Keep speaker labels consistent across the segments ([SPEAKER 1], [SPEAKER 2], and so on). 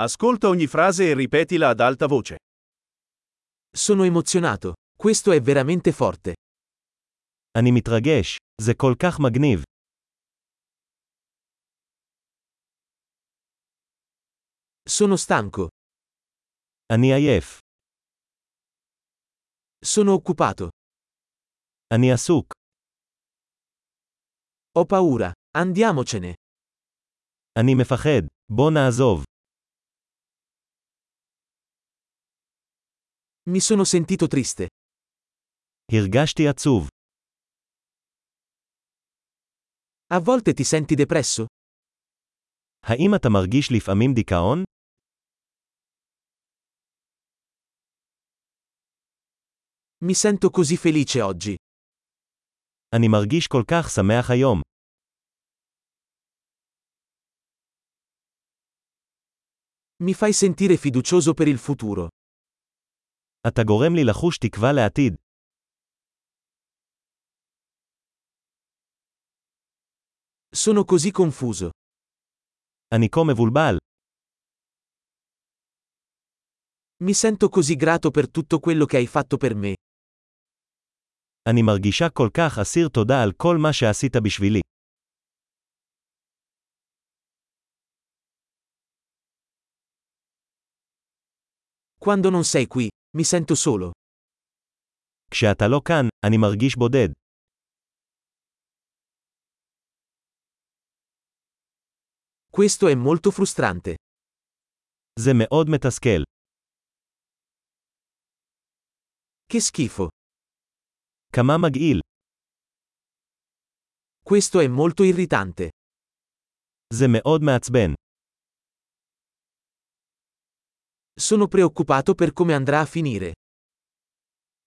[SPEAKER 1] Ascolta ogni frase e ripetila ad alta voce.
[SPEAKER 2] Sono emozionato. Questo è veramente forte.
[SPEAKER 3] אני מתרגש. זה כל כך מגניב.
[SPEAKER 2] Sono stanco.
[SPEAKER 3] אני עייף.
[SPEAKER 2] Sono occupato.
[SPEAKER 3] אני עסוק.
[SPEAKER 2] Ho paura. Andiamocene.
[SPEAKER 3] אני מפחד. בוא נעזוב.
[SPEAKER 2] Mi sono sentito triste.
[SPEAKER 3] הרגשתי עצוב.
[SPEAKER 2] A volte ti senti depresso?
[SPEAKER 3] האם אתה מרגיש לפעמים דיכאון?
[SPEAKER 2] Mi sento così felice oggi.
[SPEAKER 3] אני מרגיש כל כך שמח היום.
[SPEAKER 2] Mi fai sentire fiducioso per il futuro.
[SPEAKER 3] אתה גורם לי לחוש תקווה לעתיד.
[SPEAKER 2] Sono così confuso.
[SPEAKER 3] אני כה מבולבל.
[SPEAKER 2] Mi sento così grato per tutto quello che hai fatto per me.
[SPEAKER 3] אני מרגישה כל כך אסיר תודה על כל מה שעשית בשבילי.
[SPEAKER 2] Quando non sei qui, mi sento solo.
[SPEAKER 3] כשאתה לא כאן, אני מרגיש בודד.
[SPEAKER 2] Questo è molto frustrante.
[SPEAKER 3] זה מאוד מתסכל.
[SPEAKER 2] Che schifo.
[SPEAKER 3] כמה מגעיל.
[SPEAKER 2] Questo è molto irritante.
[SPEAKER 3] זה מאוד מעצבן.
[SPEAKER 2] Sono preoccupato per come andrà a finire.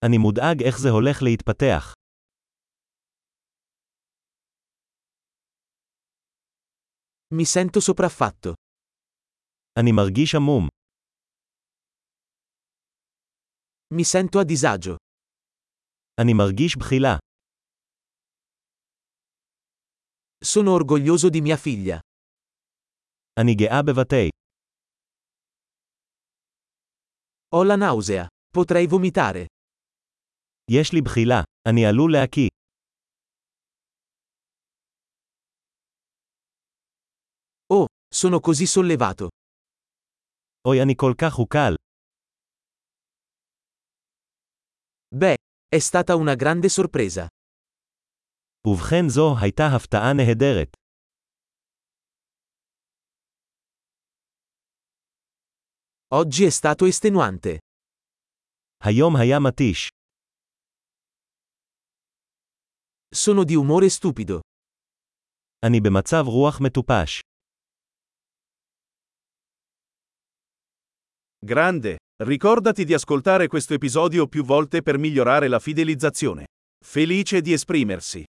[SPEAKER 3] אני מודאג איך זה הולך להתפתח.
[SPEAKER 2] Mi sento sopraffatto.
[SPEAKER 3] אני מרגיש עמום.
[SPEAKER 2] Mi sento a disagio.
[SPEAKER 3] אני מרגיש בחילה.
[SPEAKER 2] Sono orgoglioso di mia figlia.
[SPEAKER 3] אני גאה בבתי.
[SPEAKER 2] Ho la nausea. Potrei vomitare.
[SPEAKER 3] יש לי בחילה. אני עלול להקיא.
[SPEAKER 2] Oh, sono così sollevato.
[SPEAKER 3] אוי אני כל כך הוקל.
[SPEAKER 2] Beh, è stata una grande sorpresa.
[SPEAKER 3] ובכן זו הייתה הפתעה נהדרת.
[SPEAKER 2] Oggi è stato estenuante.
[SPEAKER 3] היום היה מתיש.
[SPEAKER 2] Sono di umore stupido.
[SPEAKER 3] אני במצב רוח מטופש.
[SPEAKER 1] Grande. Ricordati di ascoltare questo episodio più volte per migliorare la fidelizzazione. Felice di esprimersi.